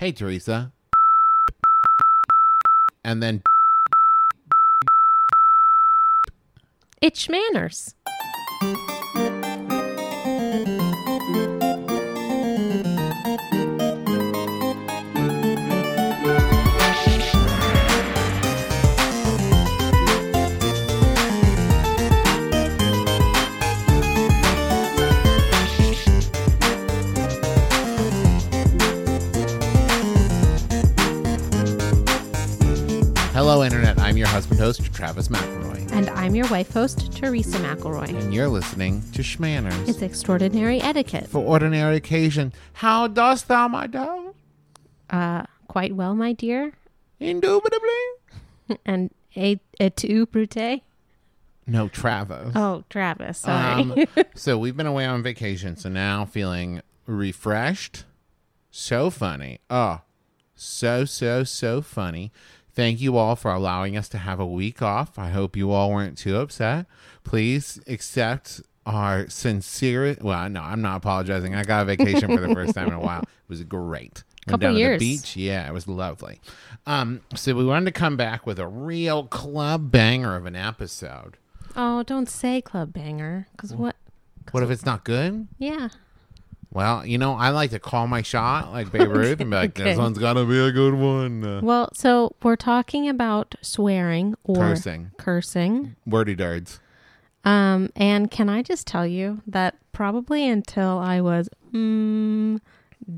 Hey, Teresa. And then It's manners. Husband host, Travis McElroy. And I'm your wife host, Teresa McElroy. And you're listening to Shmanners. It's extraordinary etiquette. For ordinary occasion. How dost thou, my dove? Uh, quite well, my dear. Indubitably. And a, a tu brute. No, Travis. Oh, Travis. Sorry. Um, so we've been away on vacation, so now feeling refreshed. So funny. Oh, so, so, so funny. Thank you all for allowing us to have a week off. I hope you all weren't too upset. Please accept our sincere. Well, no, I'm not apologizing. I got a vacation for the first time in a while. It was great. Went Couple down years. to the beach. Yeah, it was lovely. Um, so we wanted to come back with a real club banger of an episode. oh, don't say club banger. Because what? What if it's not good? Yeah. Well, you know, I like to call my shot like Babe Ruth and be like, Okay. this one's got to be a good one. Uh, Well, so we're talking about swearing or Cursing. cursing. wordy dards. Um, and can I just tell you that probably until I was mm,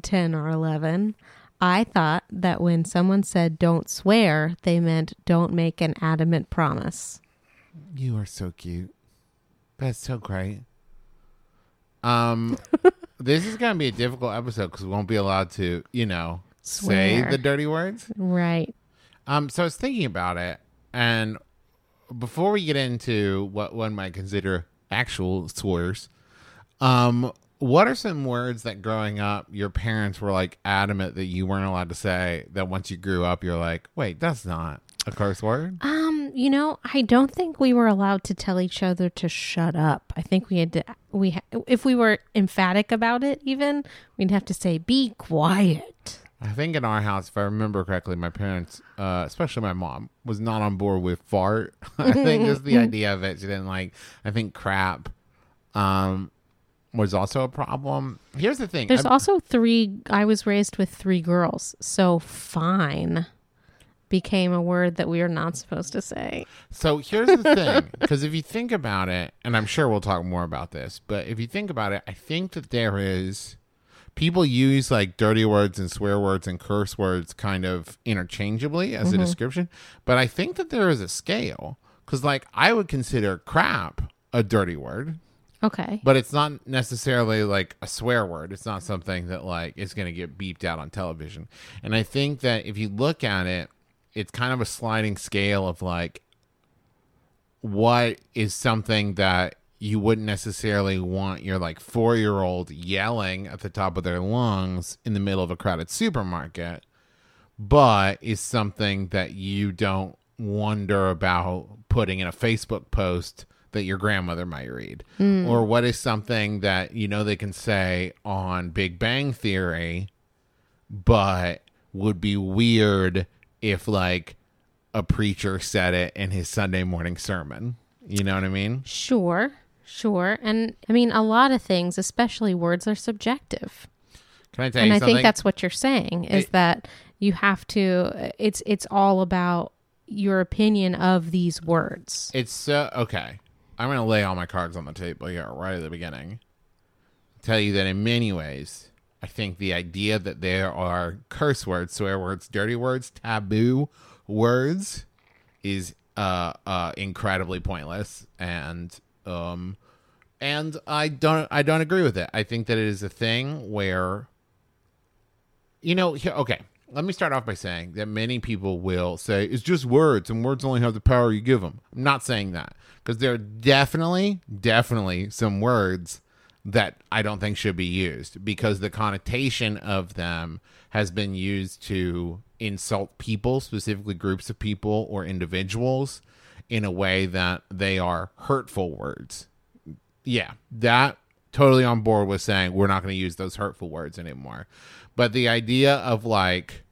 10 or 11, I thought that when someone said don't swear, they meant don't make an adamant promise. You are so cute. That's so great. Um, this is going to be a difficult episode because we won't be allowed to, you know, say Swear. the dirty words. Right. Um, so I was thinking about it, and before we get into what one might consider actual swears, um, what are some words that growing up your parents were like adamant that you weren't allowed to say that once you grew up you're like, wait, that's not a curse word? Um, you know, I don't think we were allowed to tell each other to shut up. I think we had to we ha- if we were emphatic about it even, we'd have to say be quiet. I think in our house, if I remember correctly, my parents, uh, especially my mom, was not on board with fart. I think just the idea of it, she didn't like. I think crap, um, was also a problem. Here's the thing. There's I'm- also three. I was raised with three girls, so fine became a word that we are not supposed to say. So here's the thing, because if you think about it, and I'm sure we'll talk more about this, but if you think about it, I think that there is people use like dirty words and swear words and curse words kind of interchangeably as a mm-hmm. description, but I think that there is a scale because like I would consider crap a dirty word. Okay. But it's not necessarily like a swear word. It's not something that like is going to get beeped out on television. And I think that if you look at it, it's kind of a sliding scale of like what is something that you wouldn't necessarily want your like 4-year-old yelling at the top of their lungs in the middle of a crowded supermarket, but is something that you don't wonder about putting in a Facebook post that your grandmother might read? Mm. Or what is something that you know they can say on Big Bang Theory, but would be weird if like a preacher said it in his Sunday morning sermon? You know what I mean? Sure. Sure. And I mean, a lot of things, especially words, are subjective. Can I tell and you I something? think that's what you're saying is It- that you have to. It's it's all about your opinion of these words. It's so okay. I'm gonna lay all my cards on the table here right at the beginning. Tell you that in many ways, I think the idea that there are curse words, swear words, dirty words, taboo words is uh uh incredibly pointless and um and I don't I don't agree with it. I think that it is a thing where you know, okay, let me start off by saying that many people will say it's just words and words only have the power you give them. I'm not saying that because there are definitely, definitely some words that I don't think should be used because the connotation of them has been used to insult people, specifically groups of people or individuals, in a way that they are hurtful words. Yeah, that totally on board with saying we're not going to use those hurtful words anymore. But the idea of like,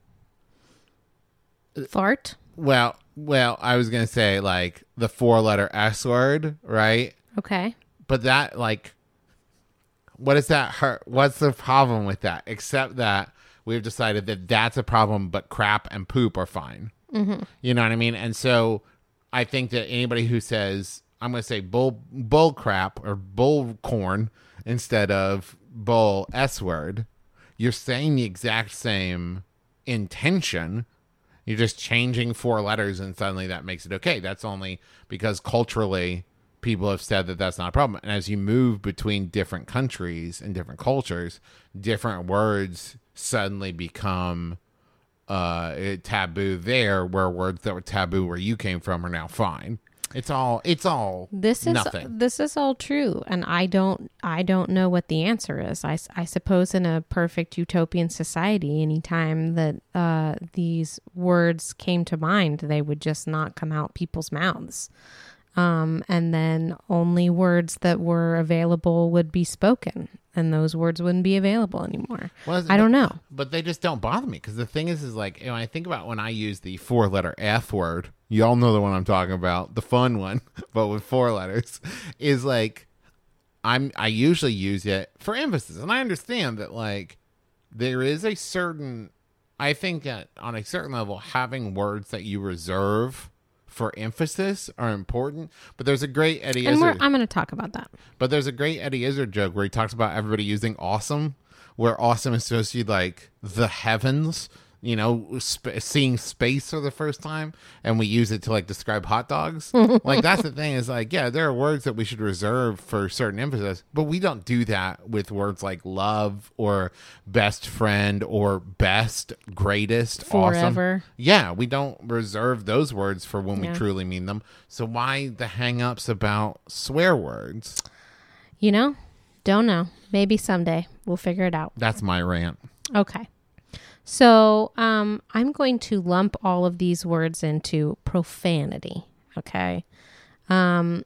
Fart. well, well, I was going to say like the four letter S word, right? Okay. But that like, what does that hurt? What's the problem with that? Except that we've decided that that's a problem, but crap and poop are fine. Mm-hmm. You know what I mean? And so I think that anybody who says I'm going to say bull bull crap or bull corn instead of bull s word, you're saying the exact same intention. You're just changing four letters, and suddenly that makes it okay. That's only because culturally people have said that that's not a problem. And as you move between different countries and different cultures, different words suddenly become uh, taboo there, where words that were taboo where you came from are now fine. It's all. It's all. This is nothing. this is all true, and I don't I don't know what the answer is. I, I suppose in a perfect utopian society, anytime that uh, these words came to mind, they would just not come out people's mouths, um, and then only words that were available would be spoken, and those words wouldn't be available anymore. Well, I don't know. but they just don't bother me because the thing is, is like when I think about when I use the four letter F word, you all know the one I'm talking about, the fun one, but with four letters, is like I'm I usually use it for emphasis, and I understand that like there is a certain I think that on a certain level, having words that you reserve for emphasis are important. But there's a great Eddie And Izzard. I'm going to talk about that. But there's a great Eddie Izzard joke where he talks about everybody using awesome, where awesome is supposed to be like the heavens, you know, sp- seeing space for the first time, and we use it to like describe hot dogs. like that's the thing is like, yeah, there are words that we should reserve for certain emphasis, but we don't do that with words like love or best friend or best, greatest, awesome. Yeah, we don't reserve those words for when Yeah. we truly mean them. So why the hang-ups about swear words? You know, don't know. Maybe someday we'll figure it out. That's my rant. Okay. So um, I'm going to lump all of these words into profanity. Okay. Um,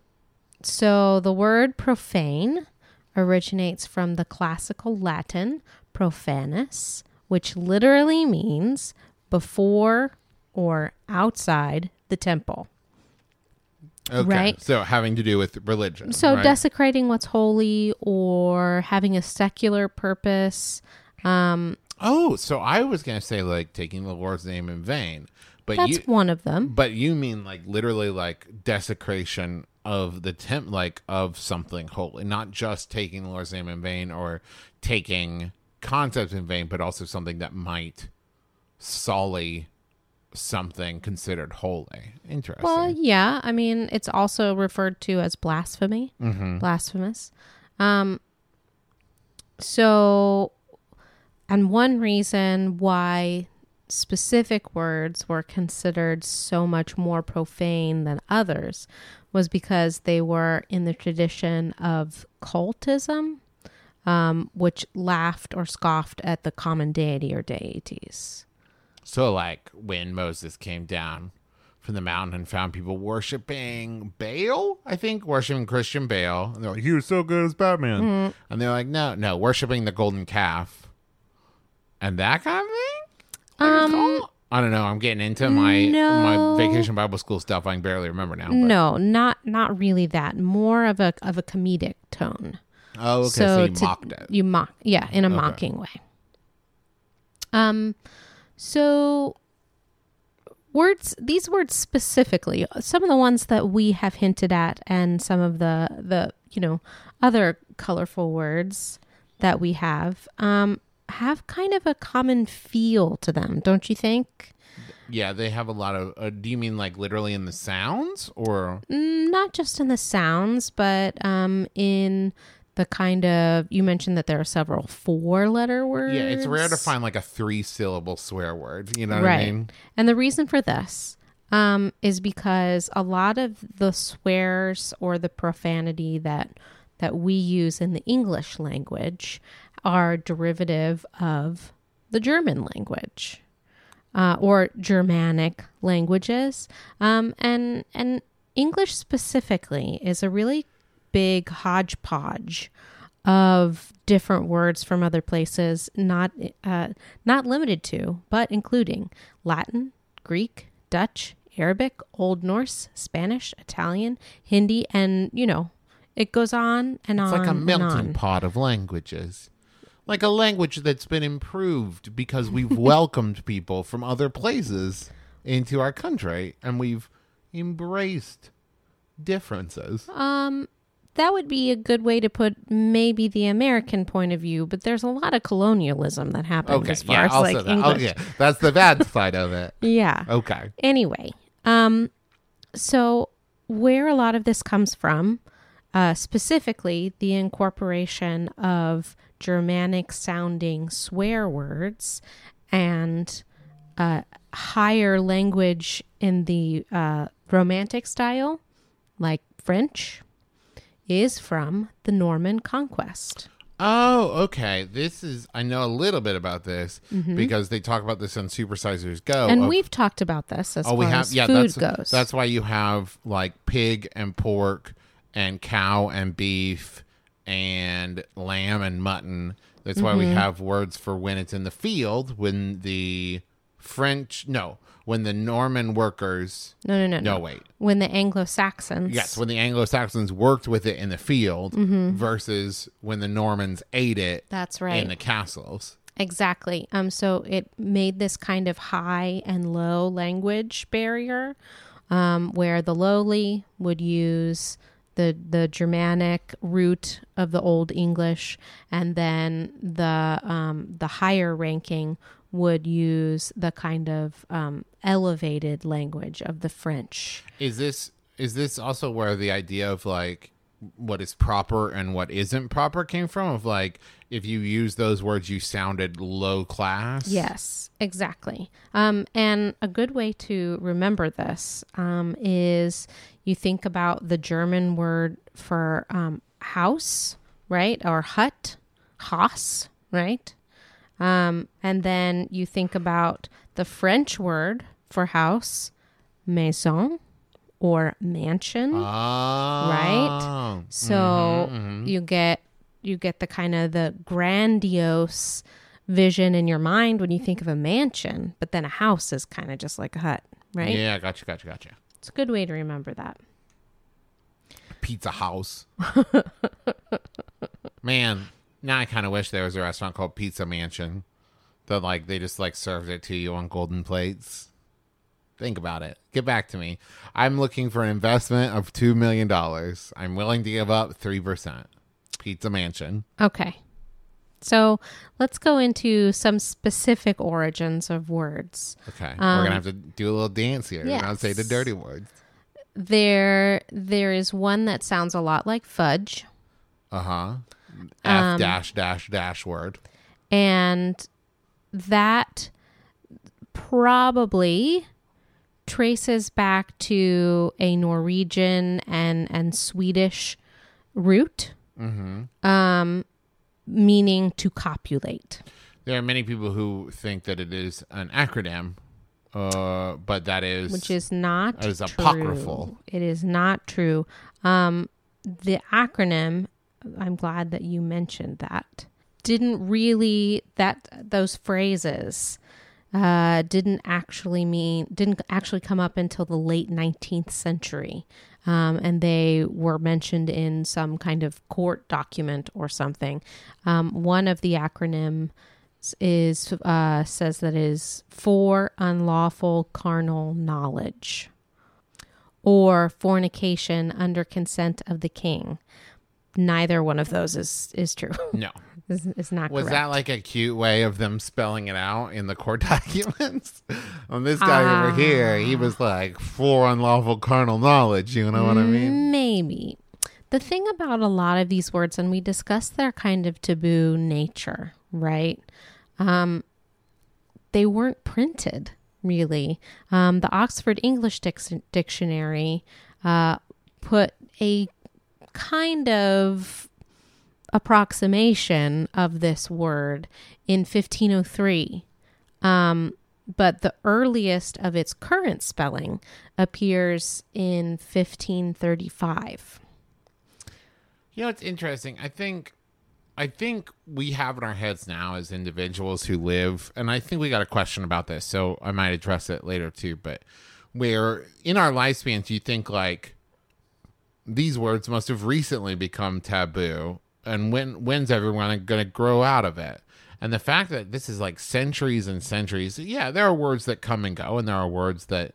so the word profane originates from the classical Latin profanus, which literally means before or outside the temple. Okay. Right. So having to do with religion. So right? desecrating what's holy or having a secular purpose. Um, Oh, so I was gonna say like taking the Lord's name in vain, but that's you one of them. but you mean like literally like desecration of the temp like of something holy, not just taking the Lord's name in vain or taking concepts in vain, but also something that might sully something considered holy. Interesting. Well, yeah. I mean, it's also referred to as blasphemy, Mm-hmm. blasphemous. Um, so, and one reason why specific words were considered so much more profane than others was because they were in the tradition of cultism, um, which laughed or scoffed at the common deity or deities. So, like when Moses came down from the mountain and found people worshiping Baal, I think worshiping Christian Bale, and they're like, "He was so good as Batman," Mm-hmm. and they're like, "No, no, worshiping the golden calf," and that kind of thing. Like, it's I don't know. I'm getting into my Um, No. my vacation Bible school stuff. I can barely remember now. But, No, not not really that. More of a of a comedic tone. Oh, okay. So, you to- mocked it. You mock, yeah, in a mocking way. Um, so words, these words specifically, some of the ones that we have hinted at, and some of the the you know other colorful words that we have, um, have kind of a common feel to them, don't you think? Yeah, they have a lot of. Uh, do you mean like literally in the sounds, or Mm, not just in the sounds, but um, in the kind of you mentioned that there are several four letter words. yeah? It's rare to find like a three syllable swear word. You know what right. I mean? And the reason for this um, is because a lot of the swears or the profanity that that we use in the English language are derivative of the German language uh, or Germanic languages, um, and and English specifically is a really big hodgepodge of different words from other places, not uh, not limited to, but including Latin, Greek, Dutch, Arabic, Old Norse, Spanish, Italian, Hindi, and you know, it goes on and It's on It's like a melting pot of languages. Like a language that's been improved because we've welcomed people from other places into our country and we've embraced differences. Um, that would be a good way to put maybe the American point of view, but there's a lot of colonialism that happens Okay, as far yeah, as also like that. English. Okay, that's the bad side of it. Yeah. Okay. Anyway, um, so where a lot of this comes from, uh, specifically the incorporation of Germanic sounding swear words and uh, higher language in the uh, Romantic style, like French, is from the Norman conquest. Oh, okay. This is I know a little bit about this because they talk about this on Supersizers Go. Mm-hmm. and of- we've talked about this as oh, we have as yeah. food That's goes. that's why you have like pig and pork and cow and beef and lamb and mutton. That's why Mm-hmm. we have words for when it's in the field when the French no when the Norman workers no, no, no, no no. wait When the Anglo Saxons, Yes, when the Anglo Saxons worked with it in the field versus when the Normans ate it that's right. in the castles. Exactly. Um, so it made this kind of high and low language barrier, um, where the lowly would use the the Germanic root of the Old English, and then the um, the higher ranking would use the kind of um, elevated language of the French. Is this is this also where the idea of like what is proper and what isn't proper came from? Of like if you use those words, you sounded low class. Yes, exactly. Um, and a good way to remember this um, is you think about the German word for um, house, right? Or hut, Haus, right? Um, and then you think about the French word for house, maison, or mansion. Oh, Right? Ah. So mm-hmm, mm-hmm. you get you get the kind of the grandiose vision in your mind when you think of a mansion, but then a house is kind of just like a hut, right? Yeah, gotcha, gotcha, gotcha. It's a good way to remember that. Pizza House. Man, now I kind of wish there was a restaurant called Pizza Mansion that like they just like served it to you on golden plates. Think about it. Get back to me. I'm looking for an investment of two million dollars. I'm willing to give up three percent. Pizza Mansion. Okay. So let's go into some specific origins of words. Okay, we're gonna have to do a little dance here. We're gonna say the dirty words. There there is one that sounds a lot like fudge. Uh huh. F dash dash dash word. and that probably traces back to a Norwegian and and Swedish root, um, meaning to copulate. There are many people who think that it is an acronym, uh, but that is which is not is apocryphal. It is not true. Um, the acronym. I'm glad that you mentioned that. Didn't really that those phrases uh, didn't actually mean didn't actually come up until the late 19th century. Um, and they were mentioned in some kind of court document or something. Um, one of the acronym is uh, says that is for unlawful carnal knowledge or fornication under consent of the king. Neither one of those is is true. no. Not Was correct. that like a cute way of them spelling it out in the court documents? On this guy over here, he was like for unlawful carnal knowledge. You know what I Mm. mean? Maybe. The thing about a lot of these words, and we discussed their kind of taboo nature, right? Um, they weren't printed really. Um, the Oxford English Dic- Dictionary uh, put a kind of approximation of this word in 1503. Um, but the earliest of its current spelling appears in 1535. You know, it's interesting. I think I think we have in our heads now as individuals who live, and I think we got a question about this, so I might address it later too. But where in our lifespans, you think like these words must have recently become taboo, and when when's everyone going to grow out of it? And the fact that this is like centuries and centuries, yeah, there are words that come and go, and there are words that,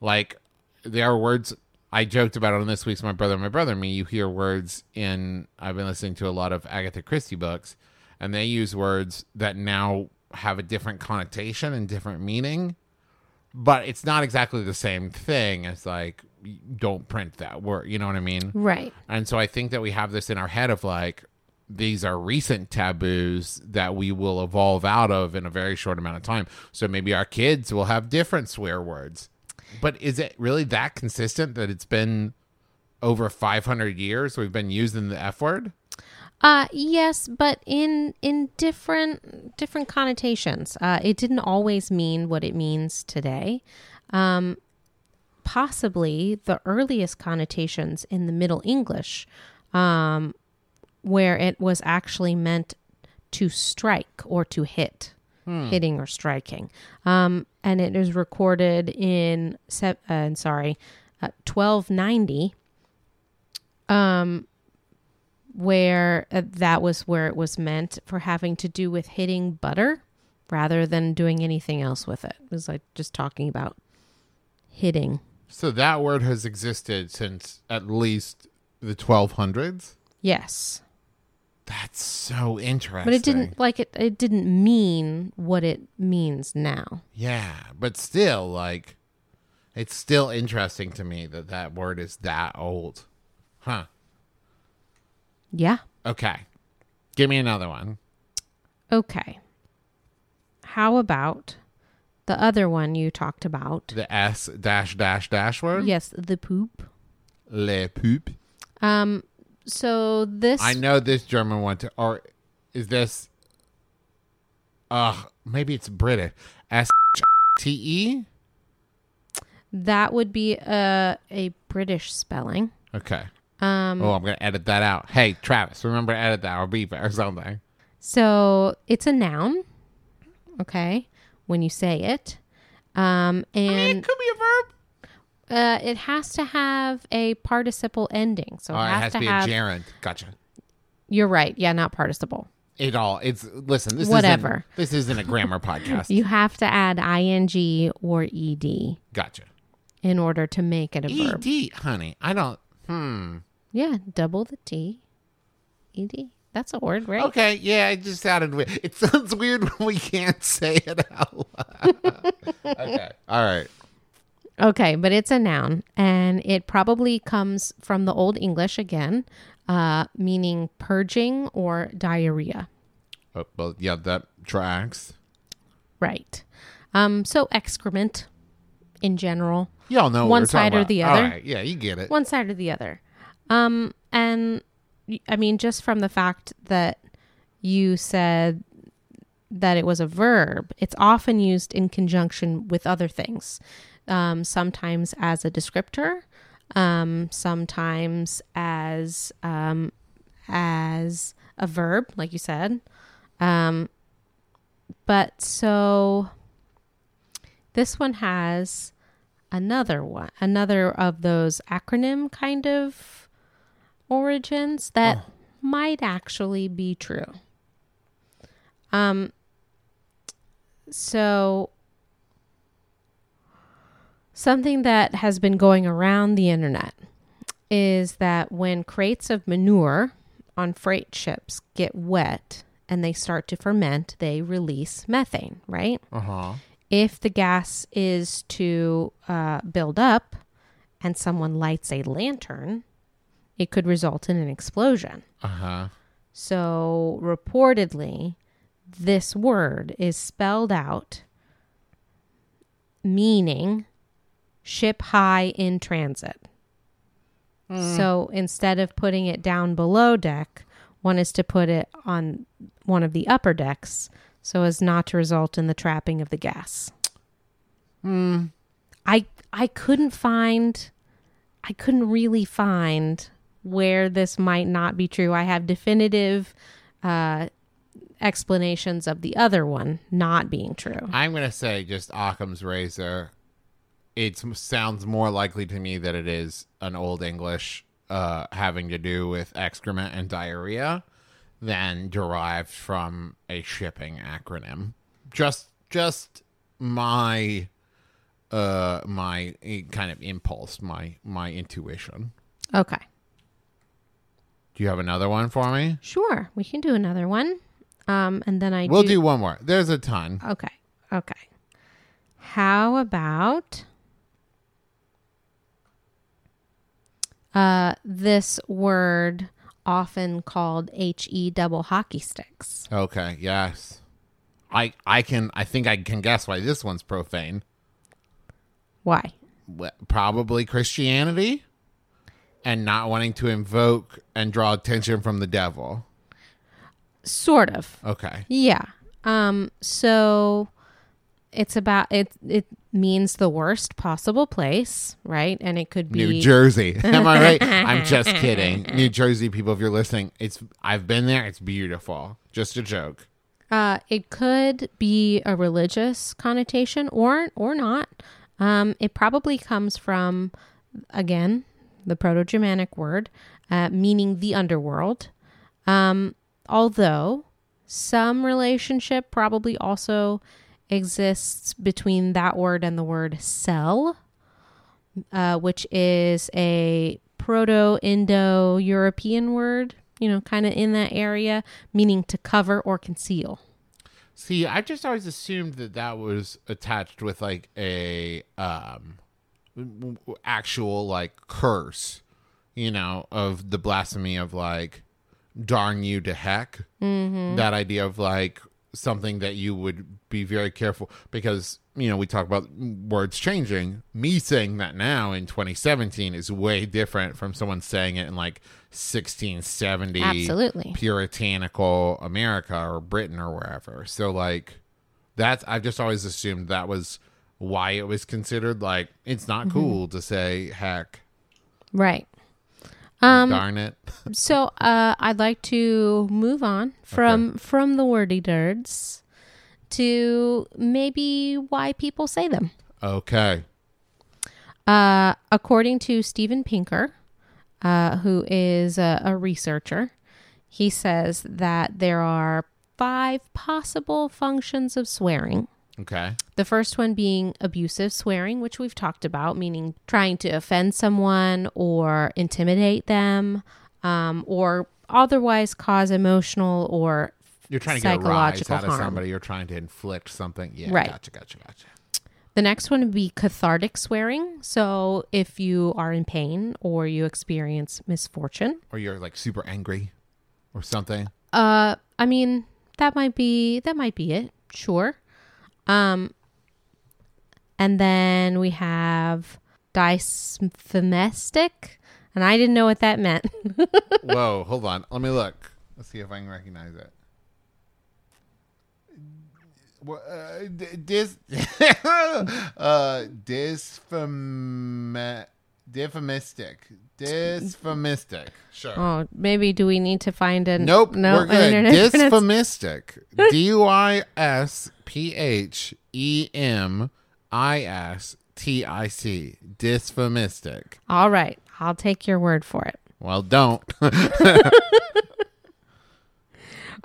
like, there are words I joked about on this week's My Brother, My Brother, Me. You hear words in, I've been listening to a lot of Agatha Christie books, and they use words that now have a different connotation and different meaning, but it's not exactly the same thing as like, don't print that word. You know what I mean? Right. And so I think that we have this in our head of like, these are recent taboos that we will evolve out of in a very short amount of time. So maybe our kids will have different swear words. But is it really that consistent that it's been over 500 years we've been using the F word? Uh yes, but in in different different connotations. Uh it didn't always mean what it means today. Um possibly the earliest connotations in the Middle English um where it was actually meant to strike or to hit. Hitting or striking, um, and it is recorded in se- uh, sorry, uh, twelve ninety, um, where uh, that was where it was meant for having to do with hitting butter rather than doing anything else with it. It was like just talking about hitting. So that word has existed since at least the 1200s. Yes. That's so interesting. But it didn't like it it didn't mean what it means now. Yeah, but still, like, it's still interesting to me that that word is that old. Huh. Yeah. Okay. Give me another one. Okay. How about the other one you talked about? The S dash dash dash word. Yes, the poop. Le poop. Um so this I know this German one to, or is this? Uh, maybe it's British. S T E. that would be a a British spelling. Okay. Um Oh, I'm gonna edit that out. Hey, Travis, remember to edit that or beep it or something. So it's a noun, okay, when you say it. Um, and it could be a verb. uh, it has to have a participle ending. So it it has, has to to be have. a gerund. Gotcha. you're right. Yeah, not participle. It all. It's listen. This Whatever. Isn't, this isn't a grammar podcast. You have to add ing or ed Gotcha. in order to make it a verb. Ed, honey. I don't. Hmm. Yeah, double the t. Ed. That's a word, right? Okay. Yeah, it just sounded weird. It sounds weird when we can't say it out loud. okay. All right. Okay, but it's a noun, and it probably comes from the Old English again, uh, meaning purging or diarrhea. Oh, well, yeah, that tracks. Right. Um, so excrement in general, Y'all know what One side or the other. right. Yeah, you get it. one side or the other. Um, and I mean, just from the fact that you said that it was a verb, it's often used in conjunction with other things. Um, sometimes as a descriptor, um, sometimes as um, as a verb, like you said. Um, but so this one has another one, another of those acronym kind of origins that might actually be true. Um, so something that has been going around the internet is that when crates of manure on freight ships get wet and they start to ferment, they release methane, right? Uh huh. if the gas is to uh, build up and someone lights a lantern, it could result in an explosion. Uh huh. So, reportedly, this word is spelled out meaning ship high in transit. So, instead of putting it down below deck, one is to put it on one of the upper decks so as not to result in the trapping of the gas. I I couldn't find I couldn't really find where this might not be true. I have definitive uh, explanations of the other one not being true. I'm gonna say just Occam's razor. It sounds more likely to me that it is an old English uh, having to do with excrement and diarrhea than derived from a shipping acronym. Just, just my, uh, my eh, kind of impulse, my my intuition. Okay. Do you have another one for me? Sure. We can do another one. Um, and then I We'll do one more. There's a ton. Okay. Okay. How about uh, this word often called HE double hockey sticks? Okay, yes. I I can I think I can guess why this one's profane. Why? Wh- Probably Christianity and not wanting to invoke and draw attention from the devil. Sort of. Okay. Yeah. Um so it's about it it means the worst possible place, right? And it could be New Jersey. Am I right? I'm just kidding. New Jersey people if you're listening, it's I've been there. It's beautiful. Just a joke. Uh, it could be a religious connotation or or not. Um, it probably comes from again the Proto-Germanic word uh, meaning the underworld. Um, although some relationship probably also exists between that word and the word cell, uh, which is a Proto-Indo-European word. You know, kind of in that area, meaning to cover or conceal. See, I just always assumed that that was attached with like a um actual like curse, you know, of the blasphemy of like darn you to heck. Mm-hmm. That idea of like something that you would be very careful because you know we talk about words changing. Me saying that now in 2017 is way different from someone saying it in like 1670 Absolutely. puritanical America or Britain or wherever. So like that's I've just always assumed that was why it was considered like it's not Mm-hmm. cool to say heck. Right. Um, darn it. So uh, I'd like to move on from from the wordy dirds to maybe why people say them. Okay. Uh, according to Steven Pinker, uh, who is a, a researcher, he says that there are five possible functions of swearing. Okay. The first one being abusive swearing, which we've talked about, meaning trying to offend someone or intimidate them, um, or otherwise cause emotional or You're trying to get a rise Psychological out of harm. somebody. You're trying to inflict something. Yeah. Right. Gotcha. Gotcha. Gotcha. The next one would be cathartic swearing. So if you are in pain or you experience misfortune, Or you're like super angry, or something. uh, I mean that might be that might be it. Sure. Um, and then we have dysphemestic, and I didn't know what that meant. Whoa. Hold on. Let me look. Let's see if I can recognize it. Wha- Uh, dis, uh, dysphem, dysphemistic, dysphemistic. Sure. oh, maybe do we need to find an Nope, no we're good. Dysphemistic. D y s p h e m i s t i c. Dysphemistic. All right, I'll take your word for it. Well, don't.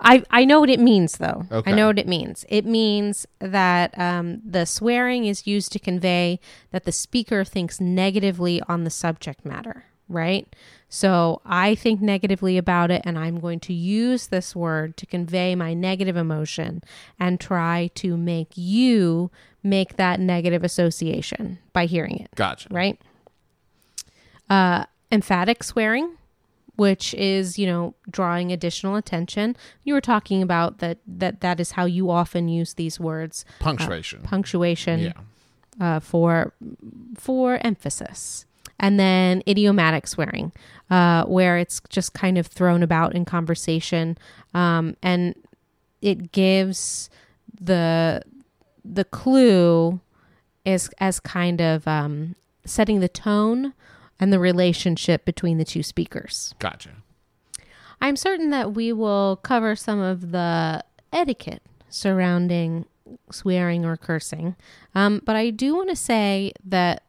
I I know what it means though. Okay. I know what it means. It means that um, the swearing is used to convey that the speaker thinks negatively on the subject matter, right? So I think negatively about it, and I'm going to use this word to convey my negative emotion and try to make you make that negative association by hearing it gotcha. right? Uh, emphatic swearing, which is you know drawing additional attention. You were talking about that that that is how you often use these words, Punctuation. punctuation yeah. uh, for for emphasis. And then idiomatic swearing, uh, where it's just kind of thrown about in conversation, um, and it gives the the clue is as kind of um, setting the tone and the relationship between the two speakers. Gotcha. I'm certain that we will cover some of the etiquette surrounding swearing or cursing. Um, but I do want to say that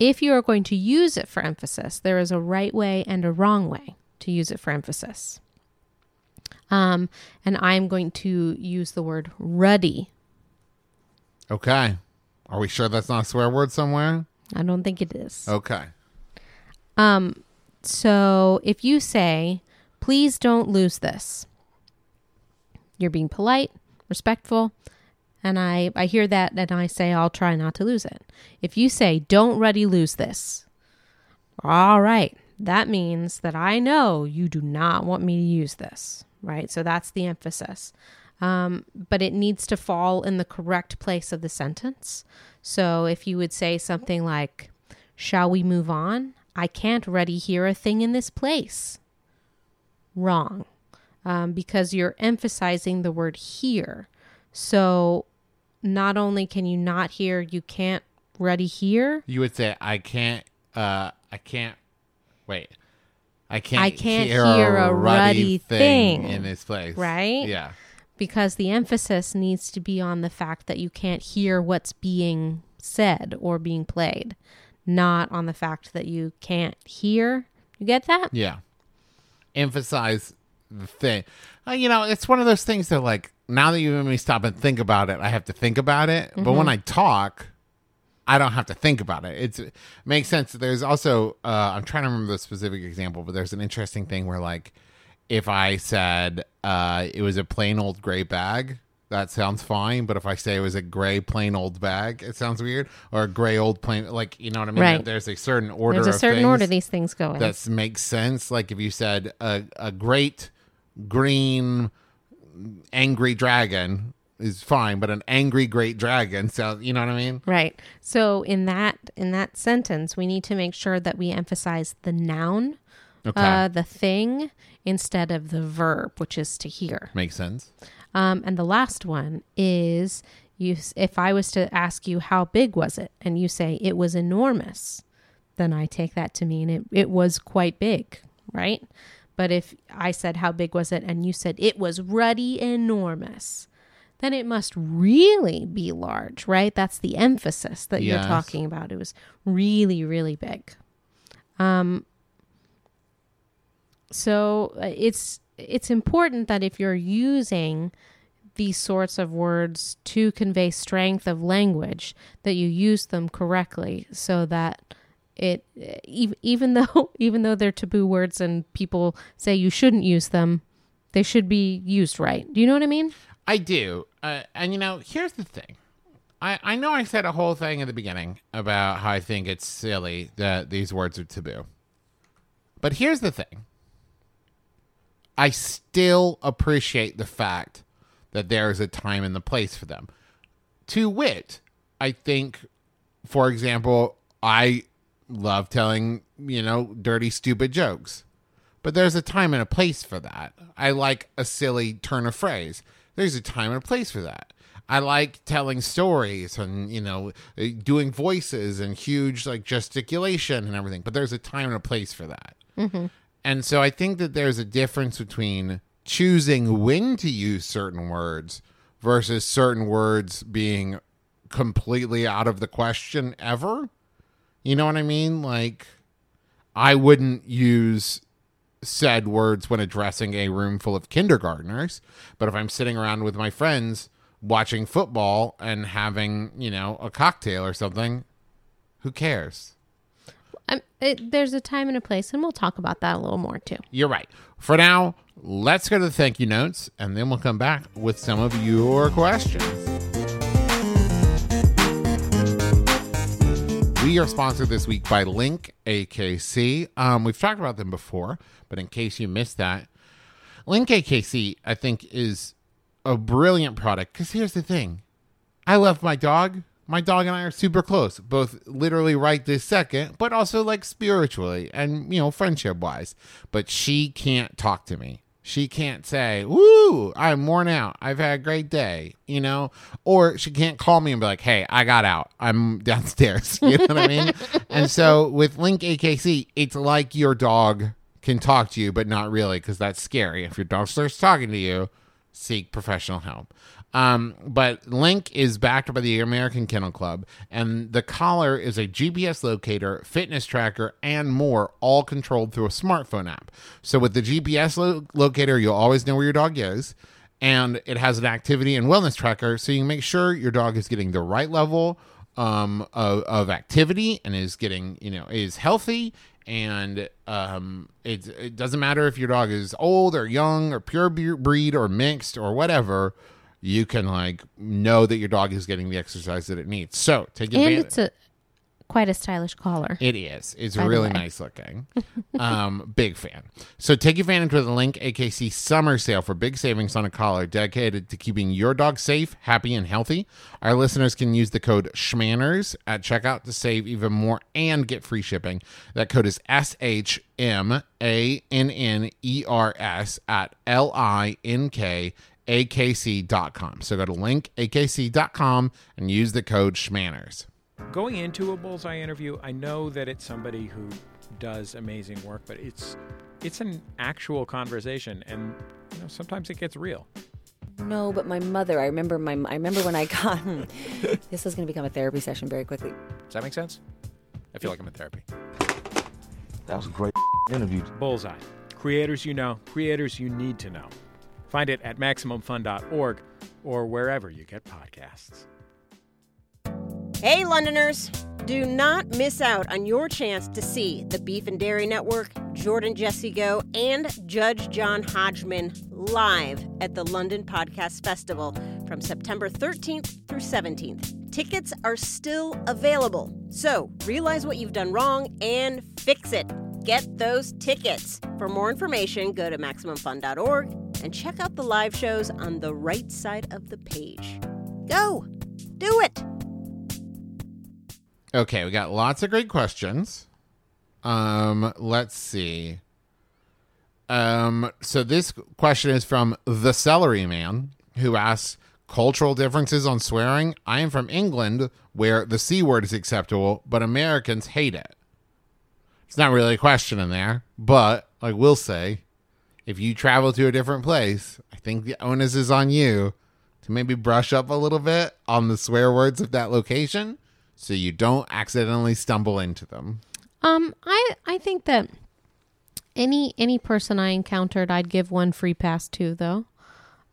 if you are going to use it for emphasis, there is a right way and a wrong way to use it for emphasis. Um, and I'm going to use the word ruddy. Okay. Are we sure that's not a swear word somewhere? I don't think it is. Okay. Um, so if you say, please don't lose this, you're being polite, respectful, and I, I hear that and I say, I'll try not to lose it. If you say, don't ruddy lose this, all right, that means that I know you do not want me to use this, right? So that's the emphasis. Um, but it needs to fall in the correct place of the sentence. So if you would say something like, Shall we move on? I can't ruddy hear a thing in this place. Wrong. Um, because you're emphasizing the word here. So not only can you not hear, you can't ruddy hear. You would say, I can't, uh, I can't, wait. I can't, I can't hear a ruddy thing. in this place. Right? Yeah. because the emphasis needs to be on the fact that you can't hear what's being said or being played, not on the fact that you can't hear. You get that? Yeah. Emphasize the thing. Uh, you know, it's one of those things that, like, now that you made me stop and think about it, I have to think about it. But when I talk, I don't have to think about it. It's, it makes sense. There's also, uh, I'm trying to remember the specific example, but there's an interesting thing where, like, if I said uh, it was a plain old gray bag, that sounds fine. But if I say it was a gray plain old bag, it sounds weird. Or a gray old plain, like you know what I mean. Right. There's a certain order. There's a certain order these things go in. that makes sense. Like if you said a, a great green angry dragon is fine, but an angry great dragon sounds. You know what I mean? Right. So in that in that sentence, we need to make sure that we emphasize the noun, Okay, uh, the thing, instead of the verb, which is to hear. makes sense. Um, and the last one is you. If I was to ask you how big was it, and you say it was enormous, then I take that to mean it it was quite big, right? But if I said how big was it, and you said it was ruddy enormous, then it must really be large, right? That's the emphasis that Yes. you're talking about. It was really, really big. Um, so uh, it's it's important that if you're using these sorts of words to convey strength of language, that you use them correctly, so that it even though even though they're taboo words and people say you shouldn't use them, they should be used right. Do you know what I mean? I do. Uh, and you know, here's the thing. I, I know I said a whole thing at the beginning about how I think it's silly that these words are taboo. But here's the thing. I still appreciate the fact that there is a time and the place for them. To wit, I think, for example, I love telling, you know, dirty, stupid jokes. But there's a time and a place for that. I like a silly turn of phrase. There's a time and a place for that. I like telling stories and, you know, eh, doing voices and huge like gesticulation and everything. But there's a time and a place for that. Mm-hmm. And so I think that there's a difference between choosing when to use certain words versus certain words being completely out of the question ever. You know what I mean? Like, I wouldn't use said words when addressing a room full of kindergartners, but if I'm sitting around with my friends watching football and having, you know, a cocktail or something, who cares? It, there's a time and a place, and we'll talk about that a little more too. You're right. For now, let's go to the thank you notes and then we'll come back with some of your questions. We are sponsored this week by Link AKC. Um, we've talked about them before, but in case you missed that, Link AKC, I think, is a brilliant product because here's the thing I love my dog. My dog and I are super close, both literally right this second, but also like spiritually and, you know, friendship wise. But she can't talk to me. She can't say, Woo, I'm worn out. I've had a great day, you know? Or she can't call me and be like, Hey, I got out. I'm downstairs. You know what I mean? And so with Link AKC, it's like your dog can talk to you, but not really because that's scary. If your dog starts talking to you, seek professional help. Um, but Link is backed by the American Kennel Club, and the collar is a GPS locator, fitness tracker, and more, all controlled through a smartphone app. So with the GPS lo- locator, you'll always know where your dog is, and it has an activity and wellness tracker, so you can make sure your dog is getting the right level um, of, of activity and is getting, you know, is healthy and um, it, it doesn't matter if your dog is old or young or pure breed or mixed or whatever you can like know that your dog is getting the exercise that it needs so take and it's a quite a stylish collar. it is. It's really nice looking. um, big fan. So take advantage of the Link AKC summer sale for big savings on a collar dedicated to keeping your dog safe, happy, and healthy. Our listeners can use the code SHMANNERS at checkout to save even more and get free shipping. That code is S H M A N N E R S at L I N K akc.com. So go to linkakc.com and use the code SHMANNERS. Going into a bullseye interview, I know that it's somebody who does amazing work, but it's it's an actual conversation, and you know sometimes it gets real. No, but my mother. I remember my. I remember when I got. this is going to become a therapy session very quickly. Does that make sense? I feel like I'm in therapy. That was a great interview. Bullseye. Creators you know, creators you need to know. Find it at MaximumFun.org or wherever you get podcasts. Hey, Londoners! Do not miss out on your chance to see the Beef and Dairy Network, Jordan Jesse Go, and Judge John Hodgman live at the London Podcast Festival from September 13th through 17th. Tickets are still available, so realize what you've done wrong and fix it. Get those tickets. For more information, go to MaximumFun.org and check out the live shows on the right side of the page. Go! Do it! Okay, we got lots of great questions. Um, let's see. Um, so this question is from the Celery Man, who asks cultural differences on swearing. I am from England, where the c word is acceptable, but Americans hate it. It's not really a question in there, but I will say, if you travel to a different place, I think the onus is on you to maybe brush up a little bit on the swear words of that location so you don't accidentally stumble into them. Um, I I think that any any person I encountered, I'd give one free pass to, though,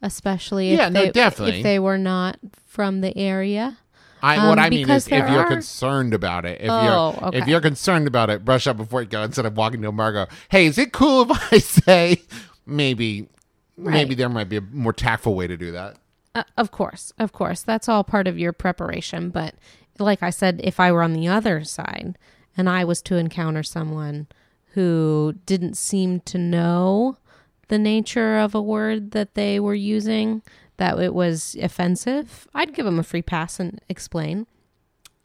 especially if Yeah, no, they, definitely. if they were not from the area. I Um, what I mean is if you're concerned about it, if Oh, you're if you're concerned about it, brush up before you go instead of walking to a bar. Go, hey, is it cool if I say maybe maybe there might be a more tactful way to do that. Uh, of course, of course, that's all part of your preparation. But like I said, if I were on the other side and I was to encounter someone who didn't seem to know the nature of a word that they were using, that it was offensive, I'd give them a free pass and explain.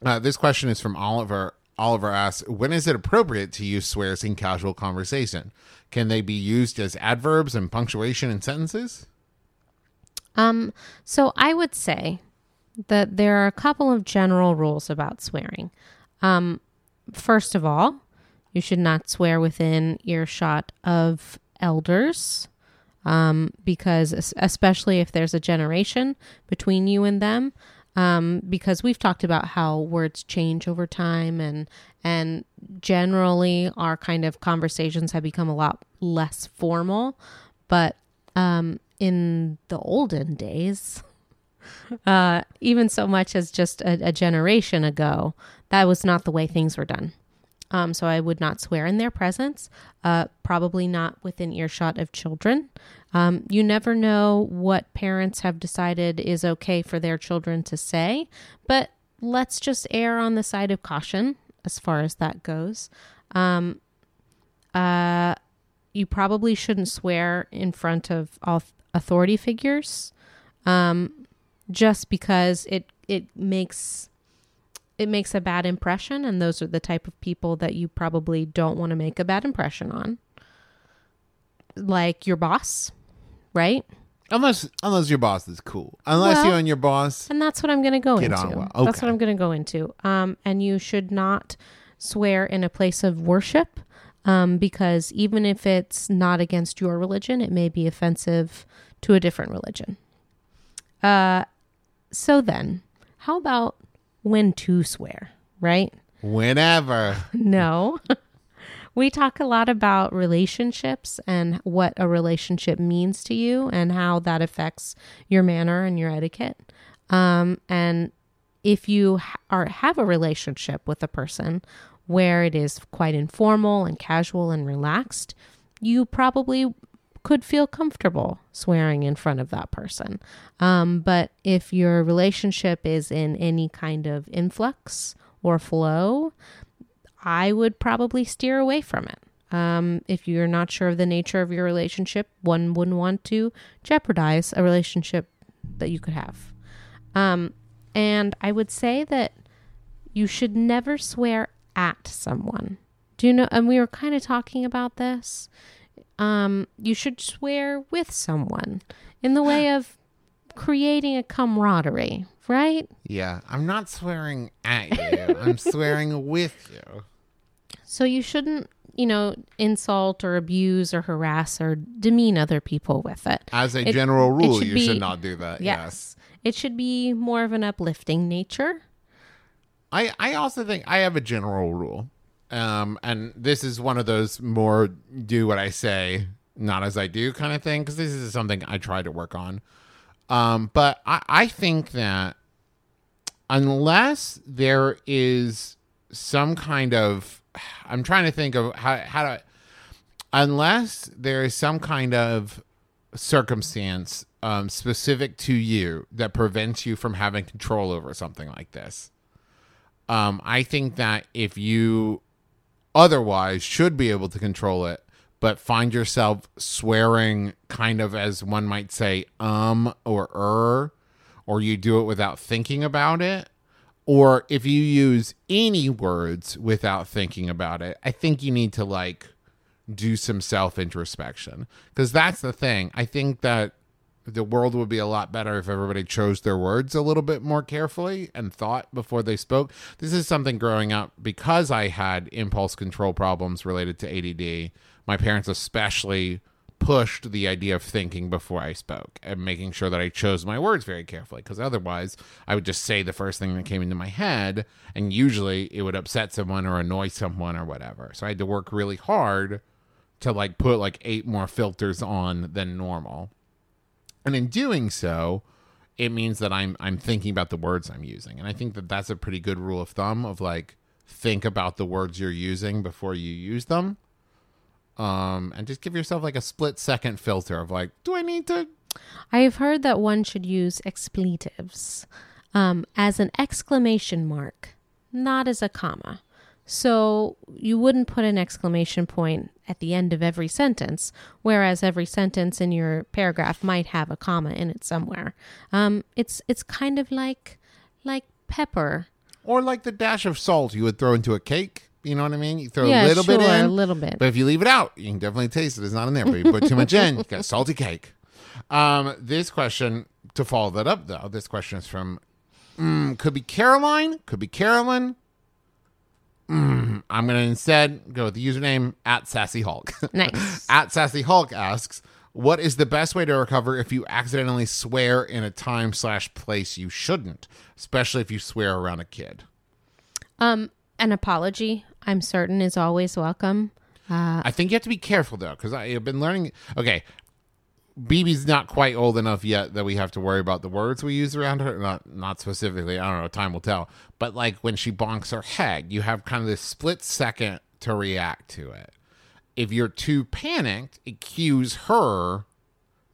Uh, this question is from Oliver. Oliver asks, when is it appropriate to use swears in casual conversation? Can they be used as adverbs and punctuation in sentences? Um, so I would say that there are a couple of general rules about swearing. Um, first of all, you should not swear within earshot of elders, um, because especially if there's a generation between you and them, um, because we've talked about how words change over time and and generally our kind of conversations have become a lot less formal, but um, in the olden days, uh, even so much as just a, a generation ago, that was not the way things were done. Um, so I would not swear in their presence, uh, probably not within earshot of children. Um, you never know what parents have decided is okay for their children to say, but let's just err on the side of caution as far as that goes. Um, uh, you probably shouldn't swear in front of all authority figures, um, just because it it makes it makes a bad impression, and those are the type of people that you probably don't want to make a bad impression on, like your boss, right? Unless unless your boss is cool. Unless Well- you and your boss And that's what I'm going to go into. well. That's what I'm going to go into. Um, and you should not swear in a place of worship. um, because even if it's not against your religion, it may be offensive to a different religion. Uh, so then, how about when to swear, right? Whenever. No. we talk a lot about relationships and what a relationship means to you and how that affects your manner and your etiquette. Um, and if you ha- are have a relationship with a person where it is quite informal and casual and relaxed, you probably could feel comfortable swearing in front of that person. Um, but if your relationship is in any kind of influx or flow, I would probably steer away from it. Um, if you're not sure of the nature of your relationship, one wouldn't want to jeopardize a relationship that you could have. Um, and I would say that you should never swear at someone. Do you know? And we were kind of talking about this. Um, you should swear with someone in the way of creating a camaraderie, right? Yeah, I'm not swearing at you. I'm swearing with you. So you shouldn't, you know, insult or abuse or harass or demean other people with it. As a It- general rule, should you be- should not do that. Yes. yes. It should be more of an uplifting nature. I, I also think I have a general rule. Um, and this is one of those more do what I say, not as I do kind of thing, because this is something I try to work on. Um, but I, I think that unless there is some kind of, I'm trying to think of how, how to, unless there is some kind of circumstance um, specific to you that prevents you from having control over something like this. Um, I think that if you otherwise should be able to control it, but find yourself swearing kind of as one might say, um or er, or you do it without thinking about it, or if you use any words without thinking about it, I think you need to like do some self introspection because that's the thing. I think that the world would be a lot better if everybody chose their words a little bit more carefully and thought before they spoke. This is something growing up because I had impulse control problems related to ADD. My parents, especially, pushed the idea of thinking before I spoke and making sure that I chose my words very carefully because otherwise I would just say the first thing that came into my head and usually it would upset someone or annoy someone or whatever. So I had to work really hard to like put like eight more filters on than normal. And in doing so, it means that I'm I'm thinking about the words I'm using. And I think that that's a pretty good rule of thumb of like think about the words you're using before you use them. Um and just give yourself like a split second filter of like do I need to I have heard that one should use expletives um, as an exclamation mark, not as a comma. So you wouldn't put an exclamation point at the end of every sentence, whereas every sentence in your paragraph might have a comma in it somewhere. Um, it's it's kind of like like pepper. or like the dash of salt you would throw into a cake. You know what I mean? You throw yeah, a little sure, bit in, a little bit. But if you leave it out, you can definitely taste it. It's not in there. But you put too much in, you got a salty cake. Um, this question, to follow that up though, this question is from mm, could be Caroline, could be Carolyn. Mm, I'm gonna instead go with the username at Sassy Hulk. nice. at Sassy Hulk asks, "What is the best way to recover if you accidentally swear in a time slash place you shouldn't, especially if you swear around a kid?" Um, an apology, I'm certain, is always welcome. I think you have to be careful though, because I've been learning. Okay, BB's not quite old enough yet that we have to worry about the words we use around her. Not not specifically. I don't know. Time will tell. But like when she bonks her head, you have kind of this split second to react to it. If you're too panicked, it cues her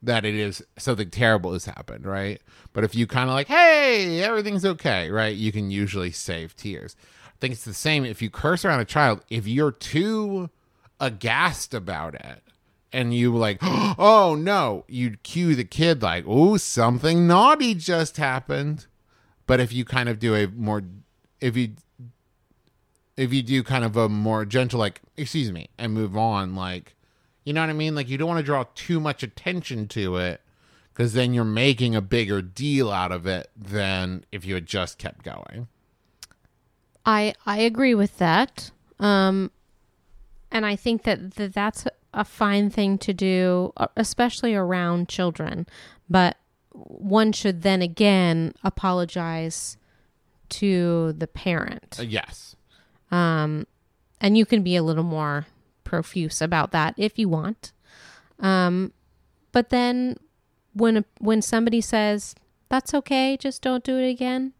that it is something terrible has happened, right? But if you kind of like, hey, everything's okay, right? You can usually save tears. I think it's the same if you curse around a child. If you're too aghast about it and you like, oh no, you'd cue the kid like, oh, something naughty just happened. But if you kind of do a more, if you, if you do kind of a more gentle, like, excuse me, and move on, like, you know what I mean? Like, you don't want to draw too much attention to it because then you're making a bigger deal out of it than if you had just kept going. I I agree with that. Um and I think that, that that's a fine thing to do, uh, especially around children. But one should then again apologize to the parent. Uh, yes. Um, and you can be a little more profuse about that if you want. Um, but then when a, when somebody says that's okay, just don't do it again.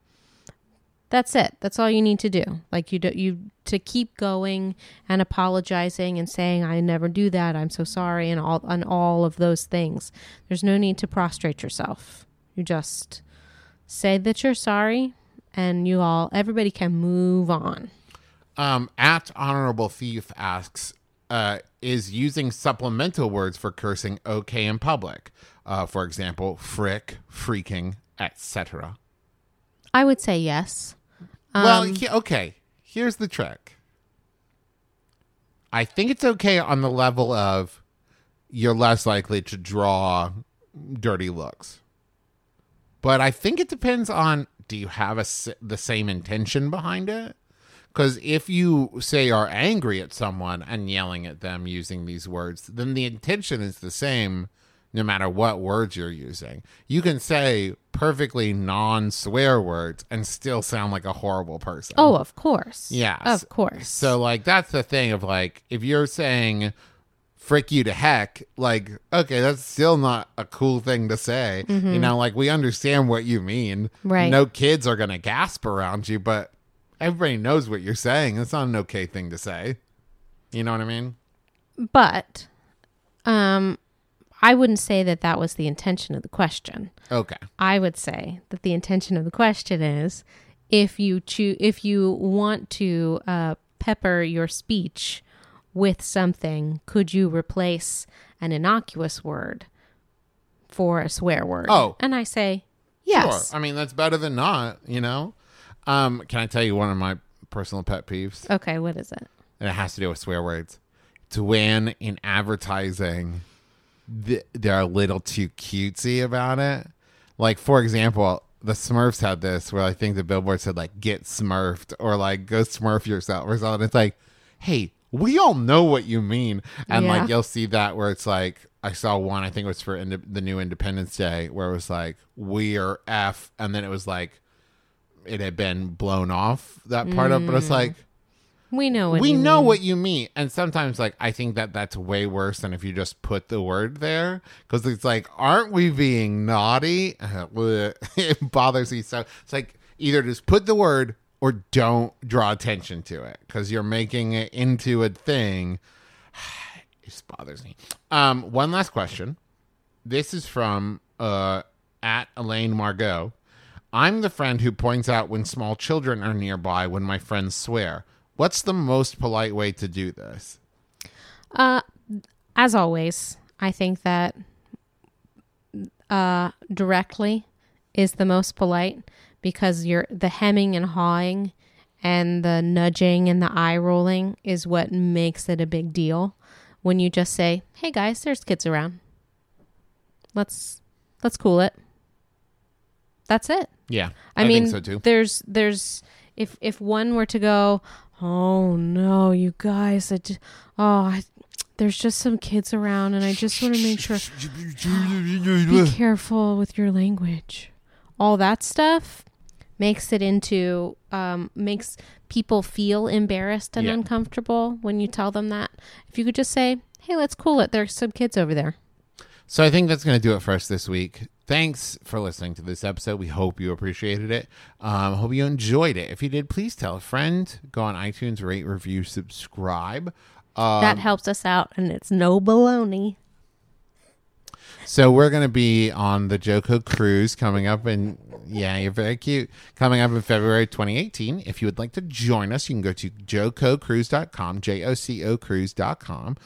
That's it. That's all you need to do. Like you do you to keep going and apologizing and saying I never do that. I'm so sorry and all and all of those things. There's no need to prostrate yourself. You just say that you're sorry and you all everybody can move on. Um, at Honorable Thief asks, uh, is using supplemental words for cursing okay in public? Uh, for example, frick, freaking, etc. I would say yes. well, Um, he- okay. Here's the trick. I think it's okay on the level of you're less likely to draw dirty looks. But I think it depends on do you have a, the same intention behind it? Because if you say are angry at someone and yelling at them using these words, then the intention is the same no matter what words you're using. You can say perfectly non swear words and still sound like a horrible person. Oh, of course. Yes. Of course. So like that's the thing of like if you're saying frick you to heck, like okay, that's still not a cool thing to say. You know, like we understand what you mean. Mm-hmm. Right. No kids are gonna gasp around you, but everybody knows what you're saying. It's not an okay thing to say. You know what I mean? but um I wouldn't say that that was the intention of the question. Okay. I would say that the intention of the question is if you choose if you want to uh, pepper your speech with something, could you replace an innocuous word for a swear word? Oh. and I say yes. Sure. I mean that's better than not, you know? Um, can I tell you one of my personal pet peeves? Okay, what is it? and it has to do with swear words. It's when in advertising they're a little too cutesy about it. Like for example, the Smurfs had this where I think the billboard said like "get Smurfed" or like "go Smurf yourself" or something. It's like, hey, we all know what you mean, and like you'll see that where it's like I saw one. I think it was for Inde- the new Independence Day where it was like "we are f," and then it was like it had been blown off that part of, but it's mm. like We know what we you know mean. what you mean. And sometimes like i think that that's way worse than if you just put the word there because it's like aren't we being naughty? It bothers me so it's like either just put the word or don't draw attention to it because you're making it into a thing. It just bothers me. Um one last question. This is from uh at elaine margot. I'm the friend who points out when small children are nearby when my friends swear what's the most polite way to do this Uh, as always, I think that uh, directly is the most polite because you're the hemming and hawing and the nudging and the eye rolling is what makes it a big deal. When you just say, "Hey guys, there's kids around. Let's let's cool it." That's it. yeah I, mean, think so too there's there's if if one were to go, oh no, you guys, I just, oh, I, there's just some kids around, and I just want to make sure be careful with your language. All that stuff makes it into um, makes people feel embarrassed and Yeah. uncomfortable when you tell them that. If you could just say, "Hey, let's cool it. There's some kids over there." So I think that's going to do it for us this week. Thanks for listening to this episode. We hope you appreciated it. Um, hope you enjoyed it. If you did, please tell a friend. Go on iTunes, rate, review, subscribe. Um, that helps us out, and it's no baloney. So we're going to be on the JoCo cruise coming up in yeah, you're very cute. Coming up in February 2018. If you would like to join us, you can go to jococruise.com, J O C O cruise.com.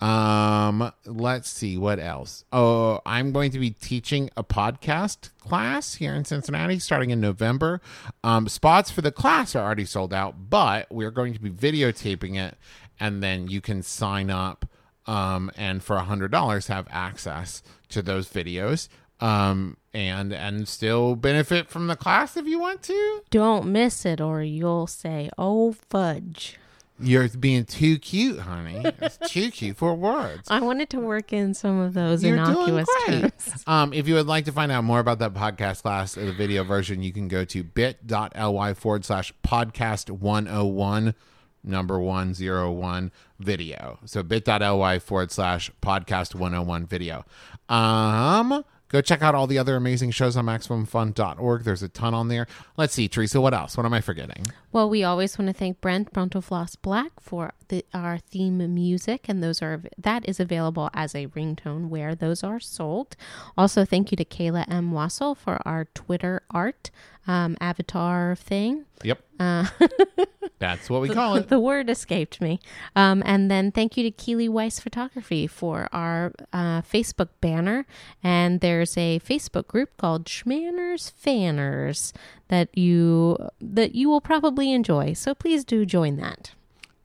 Um, let's see what else. Oh, I'm going to be teaching a podcast class here in Cincinnati starting in November. Um, spots for the class are already sold out, but we're going to be videotaping it and then you can sign up um, and for a hundred dollars have access to those videos um, and and still benefit from the class if you want to. Don't miss it, or you'll say, "Oh fudge." You're being too cute, honey. It's too cute for words. I wanted to work in some of those You're innocuous terms. Um, if you would like to find out more about that podcast class or the video version, you can go to bit.ly forward slash podcast 101 number 101 video. So bit.ly forward slash podcast 101 video. Um, go check out all the other amazing shows on MaximumFun.org. There's a ton on there. Let's see, Teresa, what else? What am I forgetting? Well, we always want to thank Brent Brontofloss Black for the, our theme music, and those are that is available as a ringtone where those are sold. Also, thank you to Kayla M. Wassel for our Twitter art um, avatar thing. Yep. Uh, That's what we call it. the word escaped me. Um, and then thank you to Keely Weiss Photography for our uh, Facebook banner. And there's a Facebook group called Shmanners Fanners that you that you will probably enjoy. So please do join that.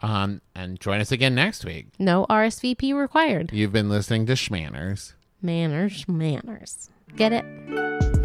Um, and join us again next week. No RSVP required. You've been listening to Shmanners. Manners, manners. Get it?